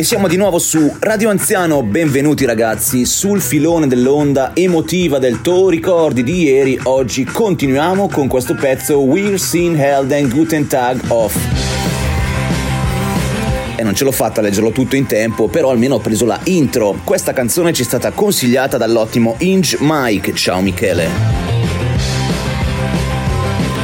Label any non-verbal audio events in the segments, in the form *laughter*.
E siamo di nuovo su Radio Anziano, benvenuti ragazzi, sul filone dell'onda emotiva del tuo ricordi di ieri, oggi continuiamo con questo pezzo We're Seen Helden Guten Tag Off. E non ce l'ho fatta a leggerlo tutto in tempo, però almeno ho preso la intro. Questa canzone ci è stata consigliata dall'ottimo Inge Mike, ciao Michele.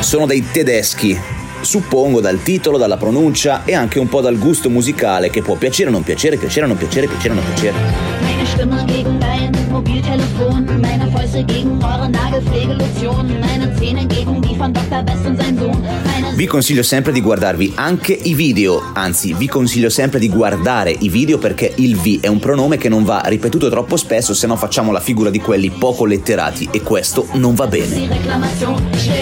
Sono dei tedeschi, suppongo dal titolo, dalla pronuncia e anche un po' dal gusto musicale che può piacere o non piacere, piacere o non piacere, piacere o non piacere. Meine Stimme gegen dein Mobiltelefon, meine Fäuste gegen eure Nagelpflegelotion, meine Zähne gegen die von Dr. West und sein Sohn. Vi consiglio sempre di guardarvi anche i video, anzi vi consiglio sempre di guardare i video perché il V è un pronome che non va ripetuto troppo spesso se no facciamo la figura di quelli poco letterati e questo non va bene.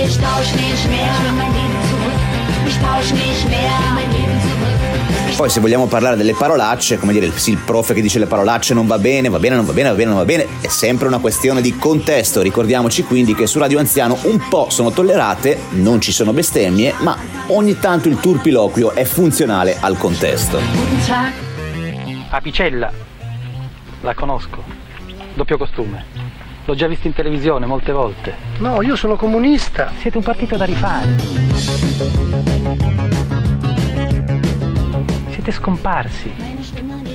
Poi se vogliamo parlare delle parolacce, come dire, sì, il prof che dice le parolacce non va bene, va bene, non va bene, va bene, non va bene, è sempre una questione di contesto. Ricordiamoci quindi che su Radio Anziano un po' sono tollerate, non ci sono bestemmie, ma ogni tanto il turpiloquio è funzionale al contesto. Apicella, la conosco, doppio costume. L'ho già visto in televisione molte volte. No, io sono comunista. Siete un partito da rifare siete scomparsi.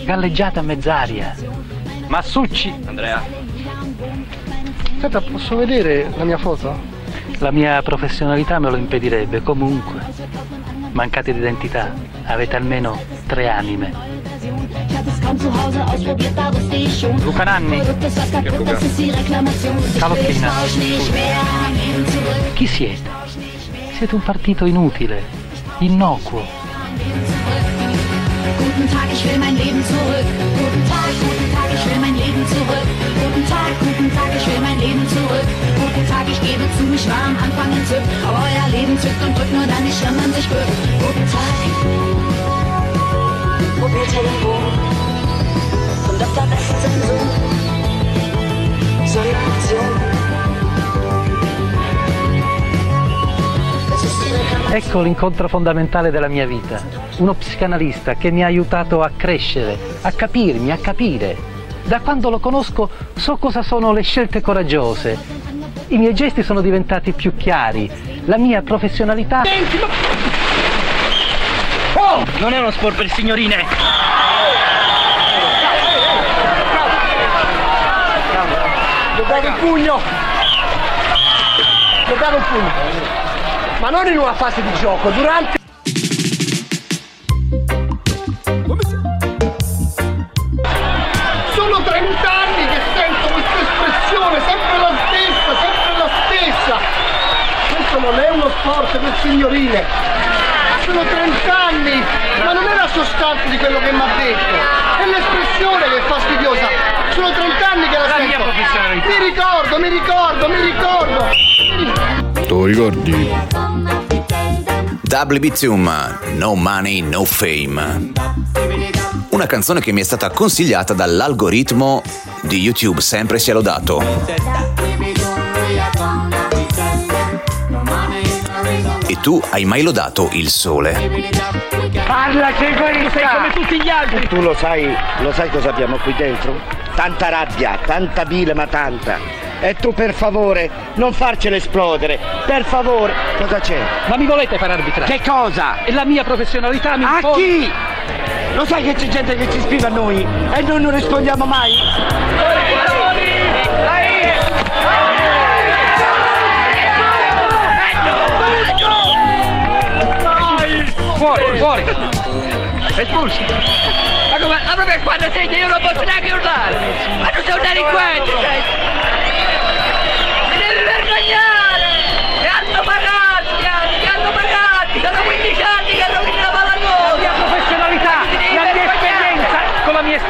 Galleggiate a mezz'aria. Massucci! Andrea. Aspetta, posso vedere la mia foto? La mia professionalità me lo impedirebbe, comunque. Mancate di identità, avete almeno tre anime. Luca Nanni. Calocchina. Chi siete? Siete un partito inutile, innocuo, Guten Tag, ich will mein Leben zurück. Guten Tag, guten Tag, ich will mein Leben zurück. Guten Tag, guten Tag, ich will mein Leben zurück. Guten Tag, ich gebe zu, ich war am Anfang entzückt. Aber euer Leben zückt und drückt nur dann die Stirn Ecco l'incontro fondamentale della mia vita, uno psicanalista che mi ha aiutato a crescere, a capirmi, a capire. Da quando lo conosco so cosa sono le scelte coraggiose. I miei gesti sono diventati più chiari, la mia professionalità... Oh! Non è uno sport per signorine! Dobbiamo il pugno! Dobbiamo il pugno! Ma non in una fase di gioco, durante... Sono 30 anni che sento questa espressione, sempre la stessa, sempre la stessa. Questo non è uno sport per signorile. Sono 30 anni, ma non è la sostanza di quello che mi ha detto, è l'espressione che è fastidiosa. Sono 30 anni che la, la sento. Mi ricordo, mi ricordo, mi ricordo. Te lo ricordi? Double Bitium, No Money, No Fame. Una canzone che mi è stata consigliata dall'algoritmo di YouTube, sempre sia lodato. E tu hai mai lodato il sole? Parla che sei come tutti gli altri! Tu lo sai, lo sai cosa abbiamo qui dentro? Tanta rabbia, tanta bile, ma tanta. E tu per favore non farcela esplodere, per favore. Cosa c'è? Ma mi volete far arbitrare? Che cosa? E la mia professionalità mi A impone... chi? Lo sai che c'è gente che ci scrive a noi e noi non rispondiamo mai? Fuori, fuori! Espulsi! Ma come? Ma proprio quando sei io non posso neanche urlare! Ma tu sei un delinquente! Sei.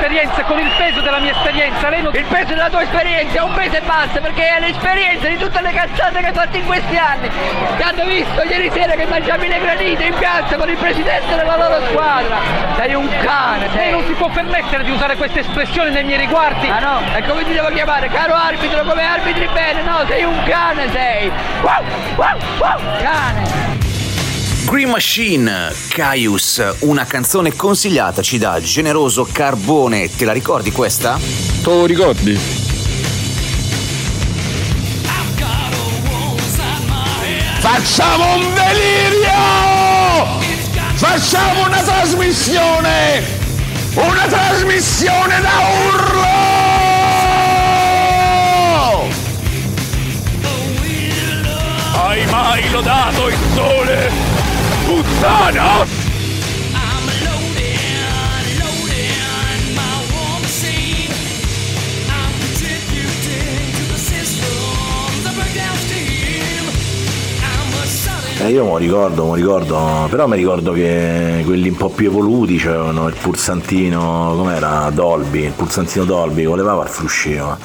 Esperienza, con il della mia esperienza, lei non... Il peso della tua esperienza, un mese e basta, perché è l'esperienza di tutte le cazzate che hai fatto in questi anni. Ti hanno visto ieri sera che mangiavi le granite in piazza con il presidente della loro squadra. Sei un cane, sei. Lei non si può permettere di usare queste espressioni nei miei riguardi. Ah no? E come ti devo chiamare? Caro arbitro, come arbitri bene? No, sei un cane, sei. Wow, wow, wow, cane. Green Machine, Caius, una canzone consigliataci da generoso Carbone. Te la ricordi questa? Te lo ricordi? Facciamo un delirio! Facciamo una trasmissione! Una trasmissione da urlo! Hai mai lodato il sole? Puttana! Eh, io lo ricordo, lo ricordo, però mi ricordo che quelli un po' più evoluti c'erano il pulsantino, com'era? Dolby, il pulsantino Dolby, le far frusceva.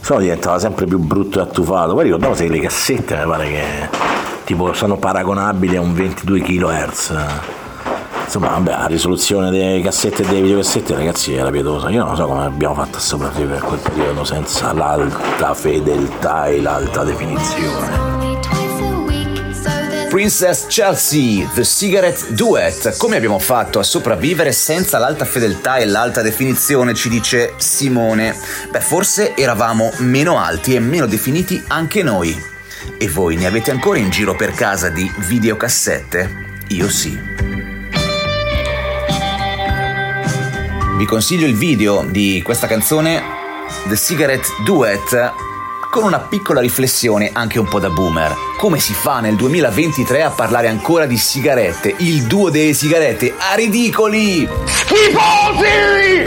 Solo diventava sempre più brutto e attufato. Poi ricordavo se le cassette mi pare che tipo sono paragonabili a un 22 kHz. Insomma, vabbè, la risoluzione delle cassette e delle videocassette, ragazzi, era pietosa. Io non so come abbiamo fatto a sopravvivere a quel periodo senza l'alta fedeltà e l'alta definizione. Princess Chelsea, The Cigarette Duet. Come abbiamo fatto a sopravvivere senza l'alta fedeltà e l'alta definizione, ci dice Simone. Beh, forse eravamo meno alti e meno definiti anche noi. E voi ne avete ancora in giro per casa di videocassette? Io sì. Vi consiglio il video di questa canzone, The Cigarette Duet, con una piccola riflessione anche un po' da boomer. Come si fa nel 2023 a parlare ancora di sigarette? Il duo delle sigarette, a ridicoli! Schifosi!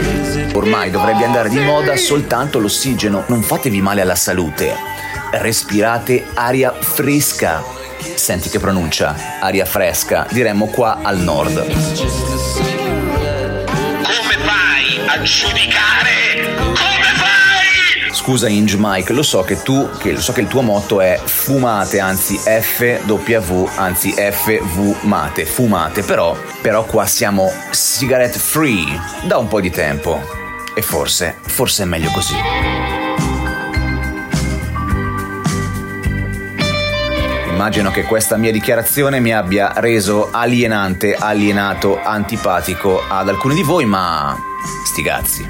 Ormai dovrebbe andare di moda soltanto l'ossigeno, non fatevi male alla salute. Respirate aria fresca. Senti che pronuncia, aria fresca, diremmo qua al nord. Come fai a giudicare? Come fai? Scusa Inge Mike, lo so che tu, che, lo so che il tuo motto è fumate, anzi FW, anzi FV mate, fumate, però, però qua siamo cigarette free da un po' di tempo. E forse, forse è meglio così. Immagino che questa mia dichiarazione mi abbia reso alienante, alienato, antipatico ad alcuni di voi, ma sti cazzi.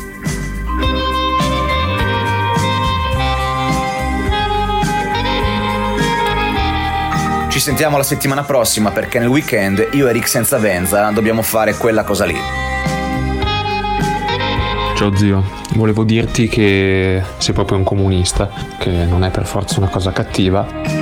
Ci sentiamo la settimana prossima perché nel weekend io e Rick senza Venza dobbiamo fare quella cosa lì. Ciao zio, volevo dirti che sei proprio un comunista, che non è per forza una cosa cattiva.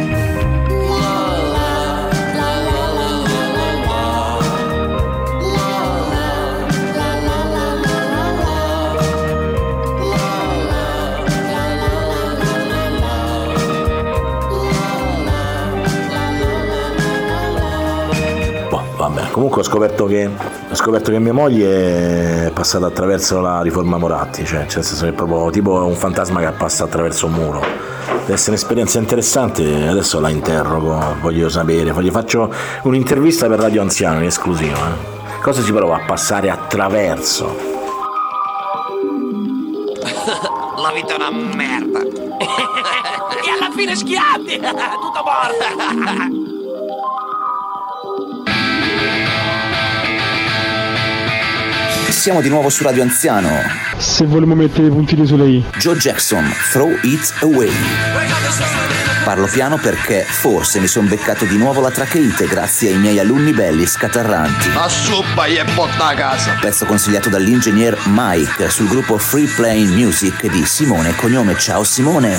Comunque ho scoperto che ho scoperto che mia moglie è passata attraverso la riforma Moratti, cioè, cioè nel senso che è proprio tipo un fantasma che passa attraverso un muro. Deve essere un'esperienza interessante, adesso la interrogo, voglio sapere, gli faccio un'intervista per Radio Anziano in esclusiva. eh. Cosa si prova a passare attraverso? *laughs* La vita è una merda. *laughs* e alla fine schiatti! *laughs* Tutto morto! Siamo di nuovo su Radio Anziano. Se vogliamo mettere i puntini sulle i. Joe Jackson, Throw It Away. Parlo piano perché forse mi son beccato di nuovo la tracheite grazie ai miei alunni belli scatarranti. A suppa e botta a casa. Pezzo consigliato dall'ingegner Mike sul gruppo Free Playing Music di Simone Cognome. Ciao Simone!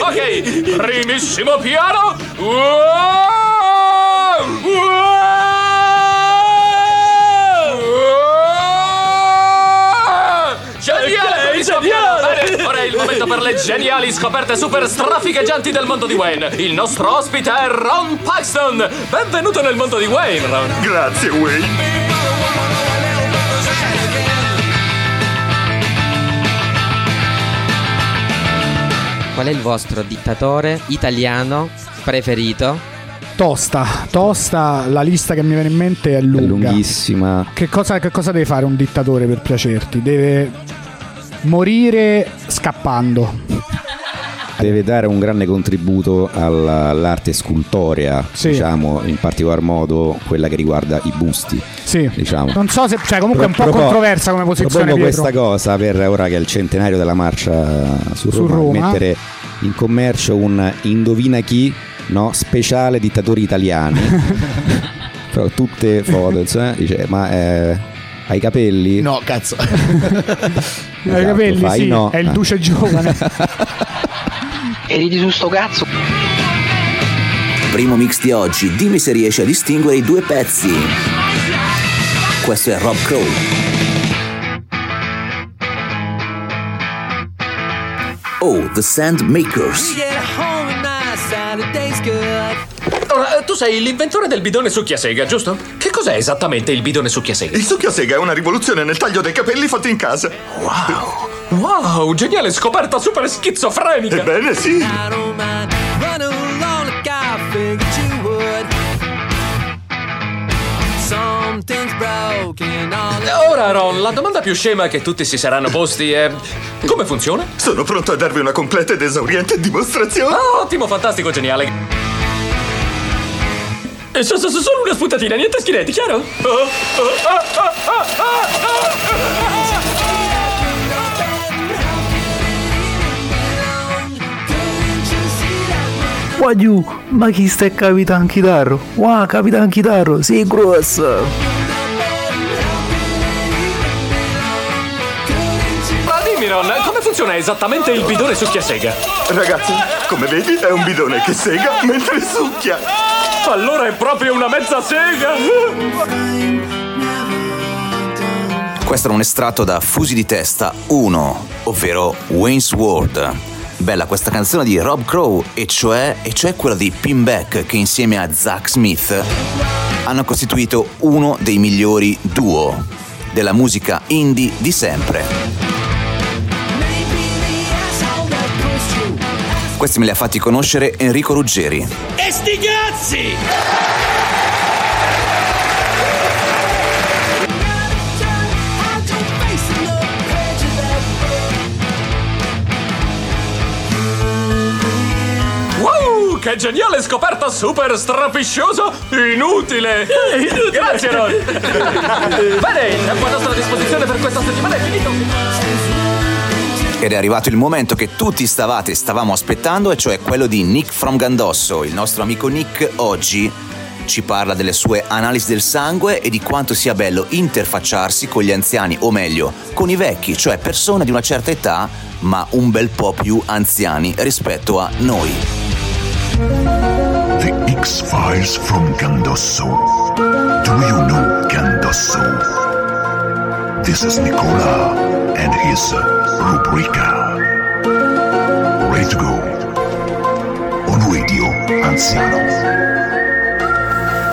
Ok, primissimo piano. Wow! Geniale, Ora è il momento per le geniali scoperte super straficheggianti del mondo di Wayne. Il nostro ospite è Ron Paxton. Benvenuto nel mondo di Wayne, Ron. Grazie, Wayne. Qual è il vostro dittatore italiano preferito? Tosta, tosta, la lista che mi viene in mente è lunga. lunghissima. Che cosa, che cosa deve fare un dittatore per piacerti? Deve morire scappando. Deve dare un grande contributo alla- all'arte scultorea, Sì. diciamo, in particolar modo quella che riguarda i busti. Sì. Diciamo. Non so se, cioè, comunque è un po' controversa come posizione. Propongo questa cosa per ora che è il centenario della marcia su Su Roma, Roma. mettere in commercio un indovina chi no, speciale dittatori italiani. *laughs* Però tutte foto, insomma, dice, ma eh, hai i capelli? No, cazzo. *laughs* Hai i Esatto, capelli, fai sì, no. è il duce giovane. *laughs* E ridi su sto cazzo. Primo mix di oggi, dimmi se riesci a distinguere i due pezzi. Questo è Rob Crow. Oh, The Sandmakers. Ora, eh, tu sei l'inventore del bidone succhiasega, giusto? Che cos'è esattamente il bidone succhiasega? Il succhiasega è una rivoluzione nel taglio dei capelli fatti in casa. Wow! Wow, geniale scoperta super schizofrenica! Ebbene sì! Ora, Ron, la domanda più scema che tutti si saranno posti è... Come funziona? Sono pronto a darvi una completa ed esauriente dimostrazione. Ah, ottimo, fantastico, geniale. Eh, so- so- so- solo una spuntatina, niente schiletti, chiaro? Oh, oh. Guagliù, ma chi sta Capitan Chitarro? Wow, Capitan Chitarro, sei grosso! Ma dimmi, Ron, come funziona esattamente il bidone succhiasega? Ragazzi, come vedi è un bidone che sega mentre succhia. Allora è proprio una mezza sega! Questo era un estratto da Fusi di testa 1, ovvero Wayne's World. Bella questa canzone di Rob Crow, e cioè, e cioè quella di Pinback, che insieme a Zach Smith hanno costituito uno dei migliori duo della musica indie di sempre. Questi me li ha fatti conoscere Enrico Ruggeri. E sti cazzi! Wow, che geniale scoperta super strapisciosa! Inutile! Grazie, Ron! *laughs* Bene, il tempo a nostra disposizione per questa settimana è finito! Ed è arrivato il momento che tutti stavate e stavamo aspettando, e cioè quello di Nick from Gandosso. Il nostro amico Nick oggi ci parla delle sue analisi del sangue e di quanto sia bello interfacciarsi con gli anziani, o meglio, con i vecchi, cioè persone di una certa età, ma un bel po' più anziani rispetto a noi. The X-Files from Gandosso. Do you know Gandosso? This is Nicola and his Rubrica. Ready to go. On Radio Anziano.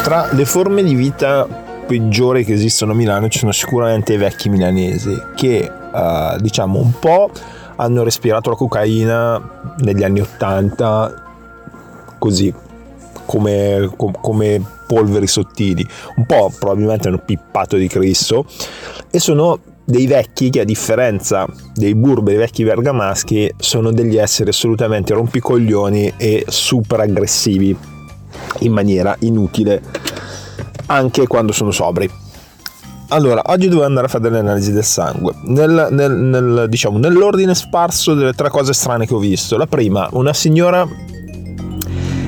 Tra le forme di vita peggiori che esistono a Milano ci sono sicuramente i vecchi milanesi che eh, diciamo un po' hanno respirato la cocaina negli anni 80 così come, com- come polveri sottili un po' probabilmente hanno pippato di Cristo e sono dei vecchi che a differenza dei burberi vecchi bergamaschi sono degli esseri assolutamente rompicoglioni e super aggressivi in maniera inutile anche quando sono sobri. Allora, oggi dovevo andare a fare delle analisi del sangue. Nel, nel- nel- diciamo, nell'ordine sparso delle tre cose strane che ho visto. La prima, una signora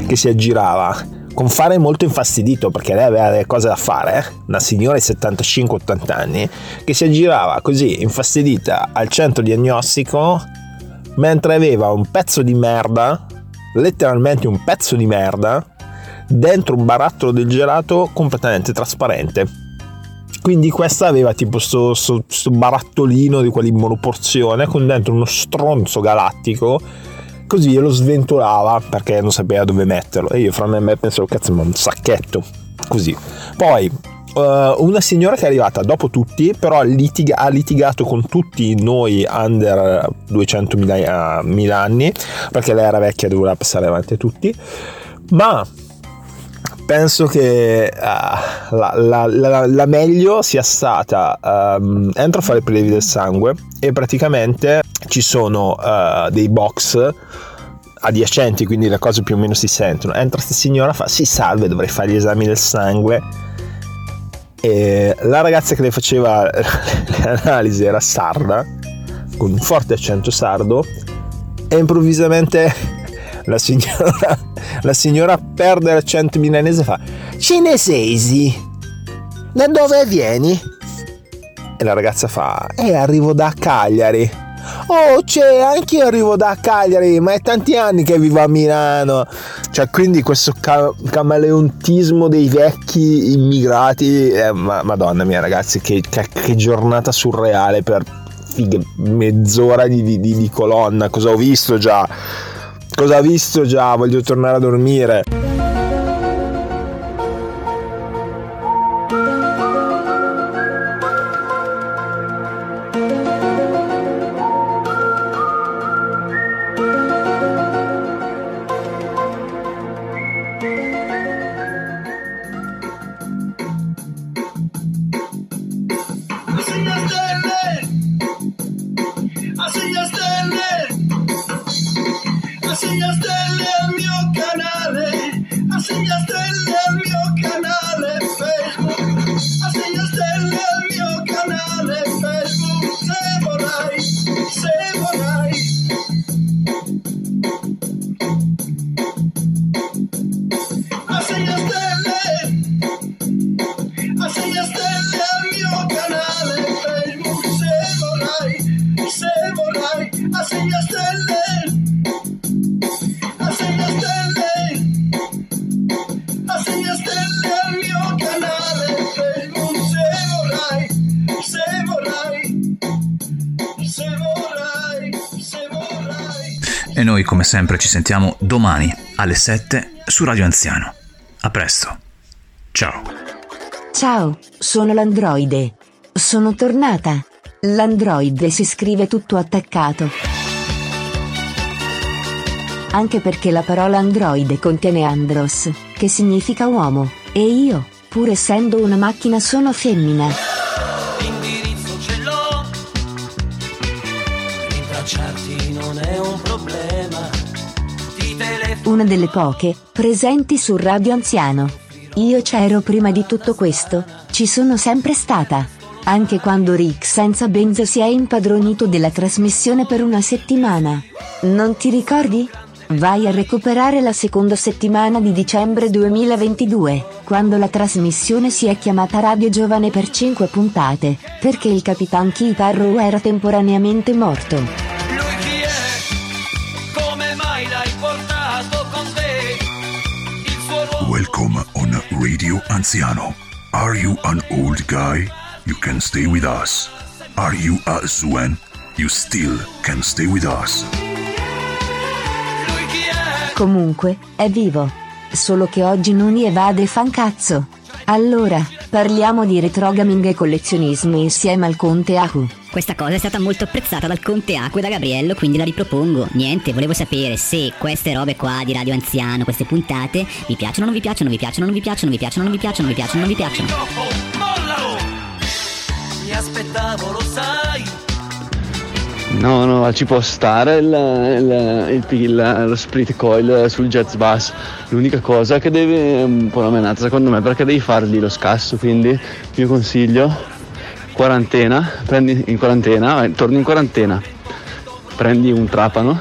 che si aggirava con fare molto infastidito perché lei aveva delle cose da fare, eh? una signora di 75-80 anni, che si aggirava così infastidita al centro diagnostico mentre aveva un pezzo di merda, letteralmente un pezzo di merda, dentro un barattolo del gelato completamente trasparente. Quindi questa aveva tipo sto, sto- sto barattolino di quelli in monoporzione con dentro uno stronzo galattico così lo sventolava perché non sapeva dove metterlo. E io fra me e me pensavo cazzo ma un sacchetto. Così. Poi eh, una signora che è arrivata dopo tutti però litiga- ha litigato con tutti noi under 200.000 anni perché lei era vecchia e doveva passare avanti a tutti. Ma penso che ah, la, la- la- la meglio sia stata ehm, entro a fare i prelievi del sangue e praticamente ci sono eh, dei box adiacenti, quindi le cose più o meno si sentono. Entra questa signora, fa: Sì, salve, dovrei fare gli esami del sangue. E la ragazza che le faceva *laughs* le analisi era sarda, con un forte accento sardo, e improvvisamente *laughs* la signora, la signora perde l'accento milanese e fa: Cinesesi, da dove vieni? E la ragazza fa: Eh, arrivo da Cagliari. Oh, c'è, anch'io arrivo da Cagliari, ma è tanti anni che vivo a Milano. Cioè, quindi questo ca- camaleontismo dei vecchi immigrati. Eh, ma, madonna mia, ragazzi, che, che, che giornata surreale per fighe, mezz'ora di, di, di colonna. Cosa ho visto già? Cosa ho visto già? Voglio tornare a dormire. Se vorrai, assegna stelle, assegna stelle, assegna stelle al mio canale Facebook se vorrai, se vorrai, se vorrai, se vorrai. E noi come sempre ci sentiamo domani alle 7 su Radio Anziano. A presto. Ciao. Ciao, sono l'androide. Sono tornata. L'androide si scrive tutto attaccato. Anche perché la parola androide contiene andros, che significa uomo, e io, pur essendo una macchina, sono femmina. L'indirizzo ce l'ho, rintracciarti non è un problema. Ti telefono. Una delle poche presenti su Radio Anziano. Io c'ero prima di tutto questo, ci sono sempre stata. Anche quando Rick senza Benzo si è impadronito della trasmissione per una settimana. Non ti ricordi? Vai a recuperare la seconda settimana di dicembre 2022, quando la trasmissione si è chiamata Radio Giovane per 5 puntate, perché il Capitan Kitarro era temporaneamente morto. Lui chi è? Come mai l'hai portato con te? Il suo ruolo. Welcome on Radio Anziano. Are you an old guy? You can stay with us. Are you a Swen? You still can stay with us. Comunque, è vivo. Solo che oggi non gli evade fan cazzo. Allora, parliamo di retrogaming e collezionismo insieme al Conte Ahu. Questa cosa è stata molto apprezzata dal Conte Acque e da Gabriello, quindi la ripropongo. Niente, volevo sapere se queste robe qua di Radio Anziano, queste puntate, vi piacciono o non vi piacciono, vi piacciono o non vi piacciono, vi piacciono o non vi piacciono, vi piacciono o non vi piacciono. Mi aspettavo, lo sai. No, no, ci può stare il, il, il PIL, lo split coil sul jazz bass. L'unica cosa che deve un po' la menata secondo me perché devi fargli lo scasso, quindi mio consiglio, quarantena, prendi in quarantena, vai, torni in quarantena, prendi un trapano,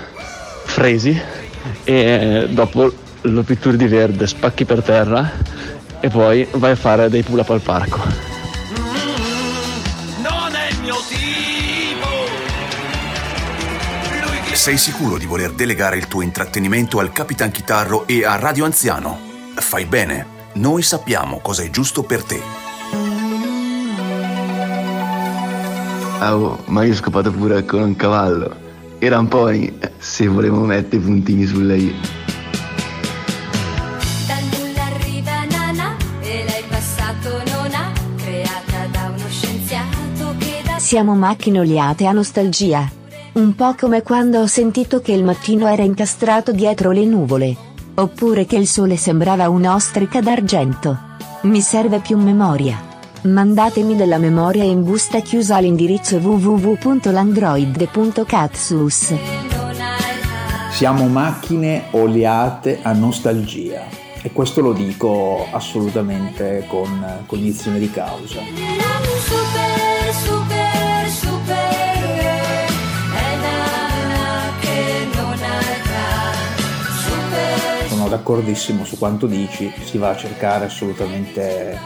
fresi e dopo lo pitturi di verde, spacchi per terra e poi vai a fare dei pull up al parco. Sei sicuro di voler delegare il tuo intrattenimento al Capitan Chitarro e a Radio Anziano? Fai bene, noi sappiamo cosa è giusto per te. Ah, oh, ma io ho scopato pure con un cavallo. Era un po' se volevo mettere i puntini sulle i. Dal nulla arriva Nana e lei passato non ha creata da uno scienziato che da Siamo macchine oliate a nostalgia. Un po' come quando ho sentito che il mattino era incastrato dietro le nuvole. Oppure che il sole sembrava un'ostrica d'argento. Mi serve più memoria. Mandatemi della memoria in busta chiusa all'indirizzo www.landroid.catsus. Siamo macchine oliate a nostalgia e questo lo dico assolutamente con cognizione di causa. D'accordissimo su quanto dici, si va a cercare assolutamente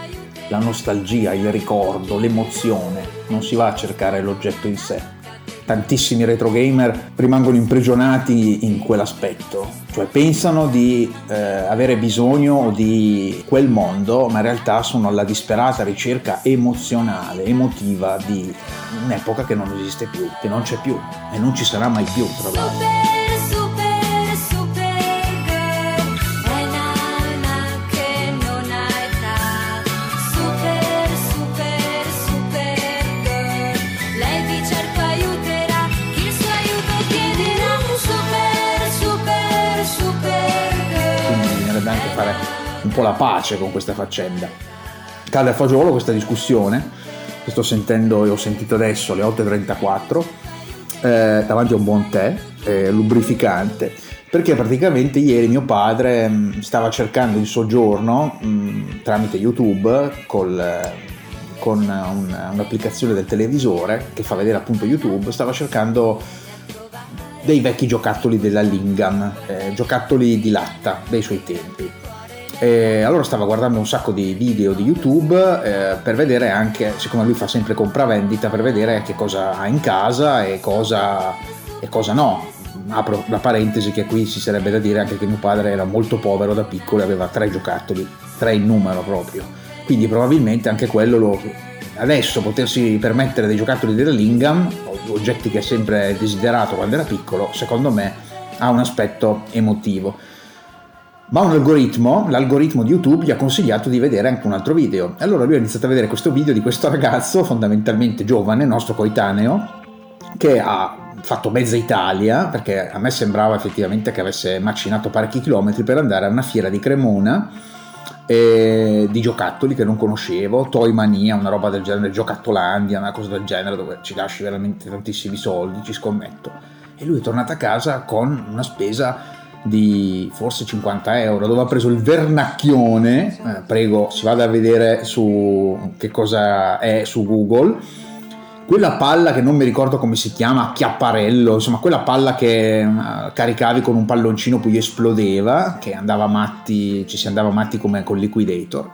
la nostalgia, il ricordo, l'emozione, non si va a cercare l'oggetto in sé. Tantissimi retro gamer rimangono imprigionati in quell'aspetto, cioè pensano di eh, avere bisogno di quel mondo, ma in realtà sono alla disperata ricerca emozionale, emotiva di un'epoca che non esiste più, che non c'è più e non ci sarà mai più, tra l'altro. Fare un po' la pace con questa faccenda. Cade a fagiolo questa discussione, che sto sentendo e ho sentito adesso alle 8.34, eh, davanti a un buon tè, eh, lubrificante, perché praticamente ieri mio padre mh, stava cercando il soggiorno mh, tramite YouTube col, con un- un'applicazione del televisore che fa vedere appunto YouTube, stava cercando dei vecchi giocattoli della Lingam, eh, giocattoli di latta dei suoi tempi. E allora stava guardando un sacco di video di YouTube eh, per vedere anche, siccome lui fa sempre compravendita, per vedere che cosa ha in casa e cosa, e cosa no. Apro la parentesi che qui si sarebbe da dire anche che mio padre era molto povero da piccolo e aveva tre giocattoli, tre in numero proprio. Quindi probabilmente anche quello lo, adesso potersi permettere dei giocattoli della Lingam, oggetti che ha sempre desiderato quando era piccolo, secondo me ha un aspetto emotivo. Ma un algoritmo, l'algoritmo di YouTube, gli ha consigliato di vedere anche un altro video. E allora lui ha iniziato a vedere questo video di questo *laughs* ragazzo, fondamentalmente giovane, nostro coetaneo, che ha fatto mezza Italia, perché a me sembrava effettivamente che avesse macinato parecchi chilometri per andare a una fiera di Cremona eh, di giocattoli che non conoscevo, Toy Mania, una roba del genere, Giocattollandia, una cosa del genere dove ci lasci veramente tantissimi soldi, ci scommetto. E lui è tornato a casa con una spesa di forse 50 euro dove ha preso il vernacchione. Eh, prego si vada a vedere su che cosa è su google. Quella palla che non mi ricordo come si chiama chiapparello insomma quella palla che eh, caricavi con un palloncino poi esplodeva che andava matti ci si andava matti come con liquidator.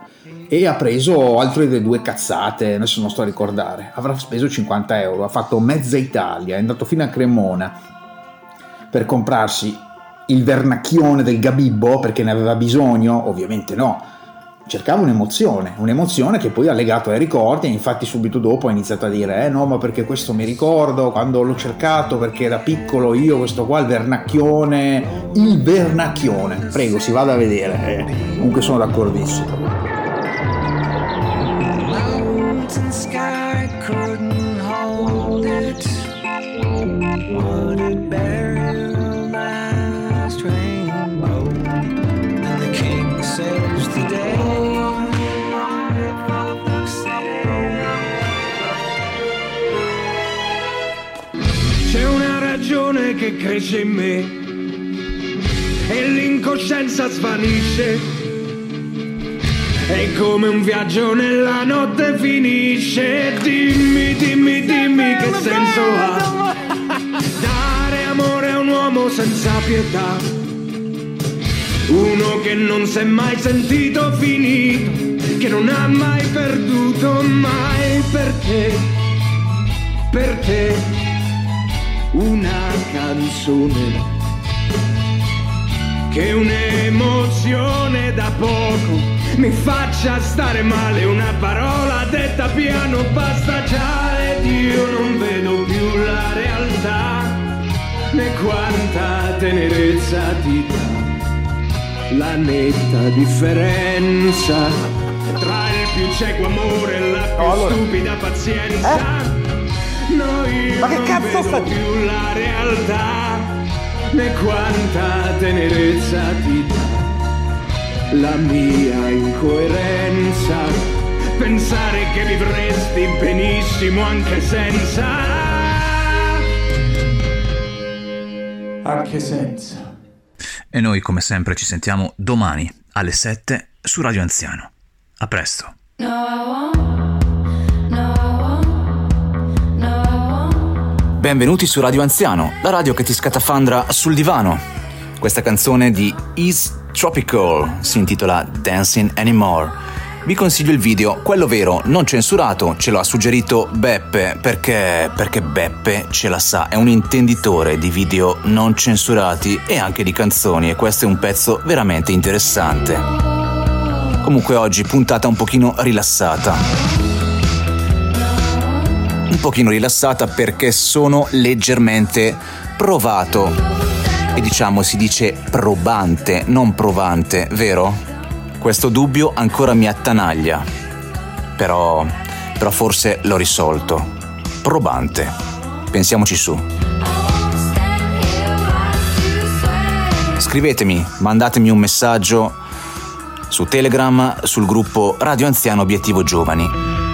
E ha preso altre due cazzate adesso non sto a ricordare. Avrà speso 50 euro ha fatto mezza Italia è andato fino a Cremona per comprarsi il vernacchione del Gabibbo perché ne aveva bisogno? Ovviamente no. Cercava un'emozione, un'emozione che poi ha legato ai ricordi e infatti subito dopo ha iniziato a dire eh no ma perché questo mi ricordo quando l'ho cercato perché da piccolo io questo qua il vernacchione, il vernacchione, prego si vada a vedere, eh. comunque sono d'accordissimo. Che cresce in me e l'incoscienza svanisce. È come un viaggio nella notte finisce. Dimmi, dimmi, dimmi che senso ha dare amore a un uomo senza pietà. Uno che non si è mai sentito finito, che non ha mai perduto mai per te, per te una canzone che un'emozione da poco mi faccia stare male. Una parola detta piano basta già ed io non vedo più la realtà né quanta tenerezza ti dà la netta differenza tra il più cieco amore e la più stupida pazienza. Noi Ma che non cazzo sta- più la realtà né quanta tenerezza ti dà la mia incoerenza pensare che vivresti benissimo anche senza Anche senza. E noi come sempre ci sentiamo domani alle 7 su Radio Anziano. A presto. Benvenuti su Radio Anziano, la radio che ti scatafandra sul divano. Questa canzone di East Tropical si intitola Dancing Anymore. Vi consiglio il video, quello vero, non censurato, ce lo ha suggerito Beppe, perché, perché Beppe ce la sa, è un intenditore di video non censurati e anche di canzoni e questo è un pezzo veramente interessante. Comunque oggi puntata un pochino rilassata un pochino rilassata perché sono leggermente provato. E diciamo si dice probante, non provante, vero? Questo dubbio ancora mi attanaglia. Però, però forse l'ho risolto. Probante. Pensiamoci su. Scrivetemi, mandatemi un messaggio su Telegram sul gruppo Radio Anziano Obiettivo Giovani.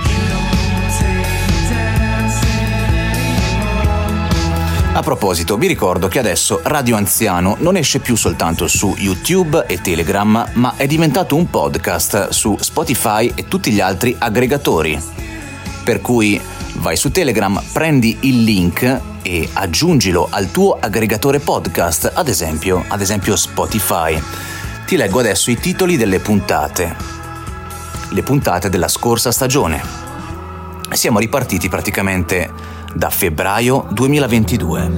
A proposito, vi ricordo che adesso Radio Anziano non esce più soltanto su YouTube e Telegram, ma è diventato un podcast su Spotify e tutti gli altri aggregatori. Per cui vai su Telegram, prendi il link e aggiungilo al tuo aggregatore podcast, ad esempio, ad esempio Spotify. Ti leggo adesso i titoli delle puntate. Le puntate della scorsa stagione. Siamo ripartiti praticamente da febbraio 2022.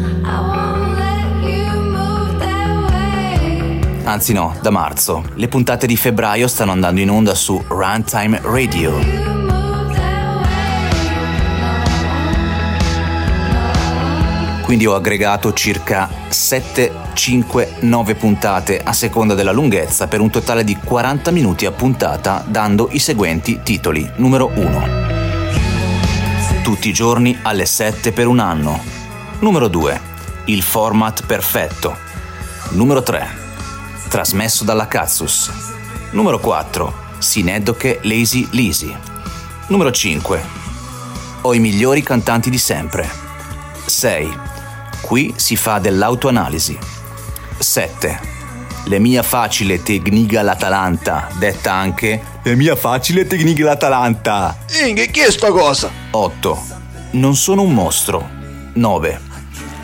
Anzi no, da marzo. Le puntate di febbraio stanno andando in onda su Runtime Radio. Quindi ho aggregato circa 7, 5, 9 puntate a seconda della lunghezza per un totale di 40 minuti a puntata dando i seguenti titoli. Numero 1 tutti i giorni alle 7 per un anno. Numero 2. Il format perfetto. Numero 3. Trasmesso dalla Katsus. Numero 4. Sineddoche Lazy Lisi. Numero 5. Ho i migliori cantanti di sempre. 6. Qui si fa dell'autoanalisi. 7. Le mia facile tecnica l'Atalanta, detta anche le mia facile tecnica l'Atalanta. Inge, chi è sta cosa? 8. Non sono un mostro. 9.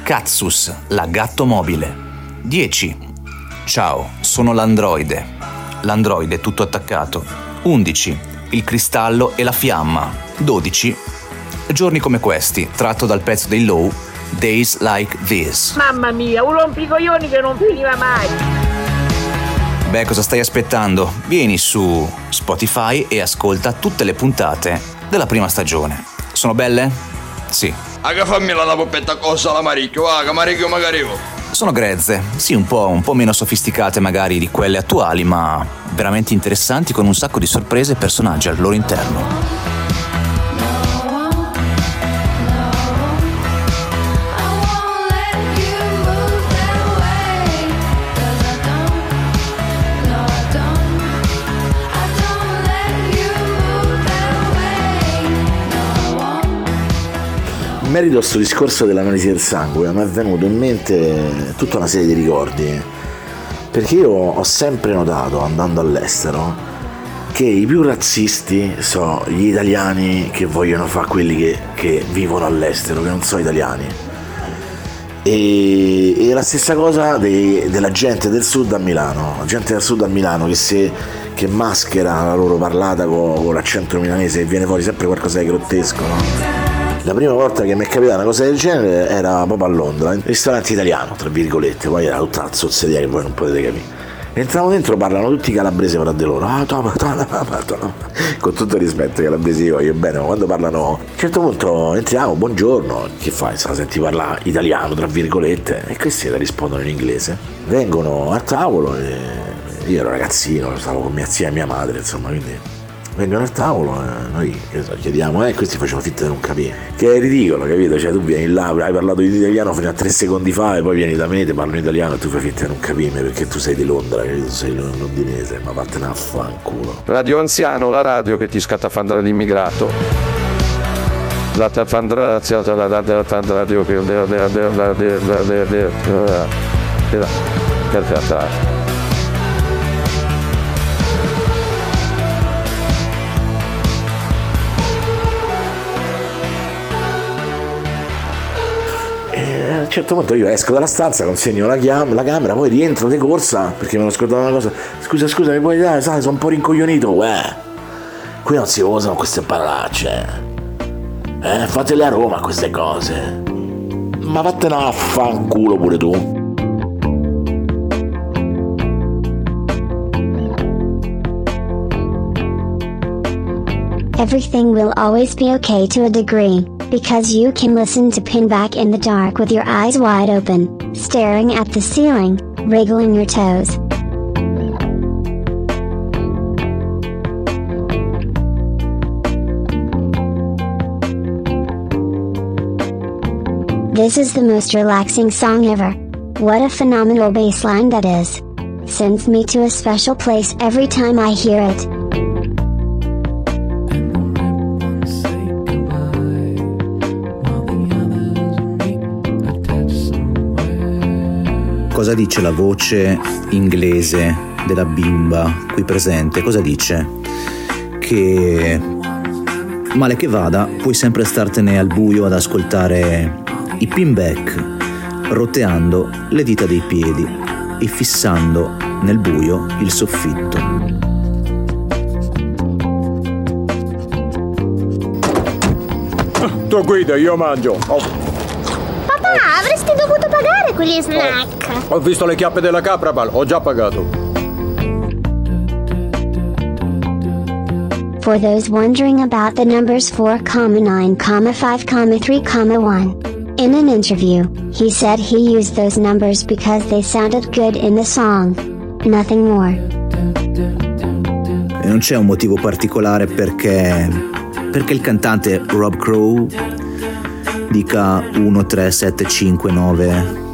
Katsus, la gatto mobile. 10. Ciao, sono l'androide. L'androide tutto attaccato. 11. Il cristallo e la fiamma. 12. Giorni come questi, tratto dal pezzo dei Low, Days Like This. Mamma mia, un rompicoglioni che non finiva mai. Beh, cosa stai aspettando? Vieni su Spotify e ascolta tutte le puntate della prima stagione. Sono belle? Sì. Aga fammi la poppetta cosa la maricchio, aga maricchio magari io. Sono grezze, sì, un po', un po' meno sofisticate magari di quelle attuali, ma veramente interessanti con un sacco di sorprese e personaggi al loro interno. Merito a questo discorso dell'analisi del sangue mi è venuto in mente tutta una serie di ricordi, perché io ho sempre notato, andando all'estero, che i più razzisti sono gli italiani che vogliono fare quelli che, che vivono all'estero, che non sono italiani. E, e la stessa cosa dei, della gente del sud a Milano, la gente del sud a Milano che, se, che maschera la loro parlata con, con l'accento milanese e viene fuori sempre qualcosa di grottesco, no? La prima volta che mi è capitata una cosa del genere era proprio a Londra, in ristorante italiano, tra virgolette, poi era tutta la zozzeria che voi non potete capire. Entravo dentro, parlano tutti calabresi fra di loro. Ah, toma, toma, toma, toma. Con tutto il rispetto, i calabresi io voglio bene, ma quando parlano. A un certo punto entriamo, buongiorno. Che fai? Se la senti parlare italiano, tra virgolette. E questi le rispondono in inglese. Vengono a tavolo e io ero ragazzino, stavo con mia zia e mia madre, insomma, quindi vengono al tavolo e noi so, chiediamo e eh, questi facevano finta di non capire che è ridicolo capito cioè tu vieni là hai parlato in italiano fino a tre secondi fa e poi vieni da me ti parlo in italiano e tu fai finta di non capire perché tu sei di Londra capito tu sei londinese ma vattene a fanculo Radio Anziano la radio che ti scatta fan dall'immigrato la tafandra la radio che del un certo punto io esco dalla stanza, consegno la, chiam- la camera, poi rientro di corsa perché mi ero scordato una cosa. Scusa, scusa, mi puoi dare? Sai, sono un po' rincoglionito. Uè, qui non si usano queste parolacce. Eh, fatele a Roma queste cose. Ma vattene a fanculo pure tu. Everything will always be okay to a degree, because you can listen to Pinback in the dark with your eyes wide open, staring at the ceiling, wriggling your toes. This is the most relaxing song ever. What a phenomenal bass line that is. Sends me to a special place every time I hear it. Cosa dice la voce inglese della bimba qui presente? Cosa dice? Che male che vada, puoi sempre startene al buio ad ascoltare i pinback, roteando le dita dei piedi e fissando nel buio il soffitto. Tu guida, io mangio. Ho, Papà, avresti dovuto pagare quegli snack. ho visto le chiappe della capra, Val. Ho già pagato. For those wondering about the numbers 4, 9, 5, 3, 1. In an interview, he said he used those numbers because they sounded good in the song. Nothing more. E non c'è un motivo particolare perché, perché il cantante Rob Crow dica 1, 3, 7, 5, 9,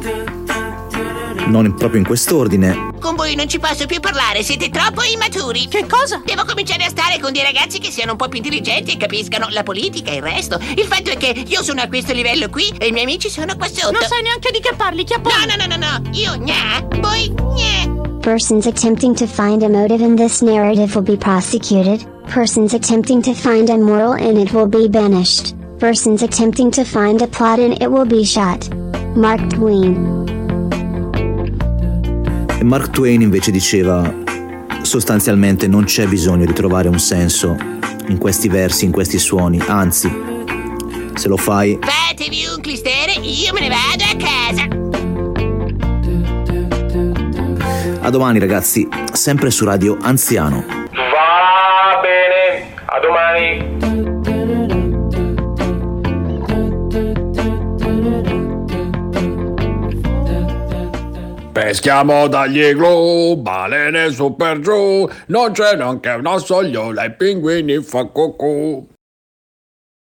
non proprio in quest'ordine. Con voi non ci posso più parlare, siete troppo immaturi. Che cosa? Devo cominciare a stare con dei ragazzi che siano un po' più intelligenti e capiscano la politica e il resto. Il fatto è che io sono a questo livello qui e i miei amici sono qua sotto. Non sai neanche di che parli, chiappone. No, no, no, no, no. Io gna, voi gna. Persons attempting to find a motive in this narrative will be prosecuted. Persons attempting to find a moral in it will be banished. Persons attempting to find a plot in it will be shot. Mark Twain. E Mark Twain invece diceva sostanzialmente non c'è bisogno di trovare un senso in questi versi, in questi suoni, anzi, se lo fai Fatevi un clistere, io me ne vado a casa. a domani ragazzi, sempre su Radio Anziano. Va bene, a domani. Peschiamo dagli igloo, balene su per giù, non c'è neanche una sogliola, i pinguini fa cucù.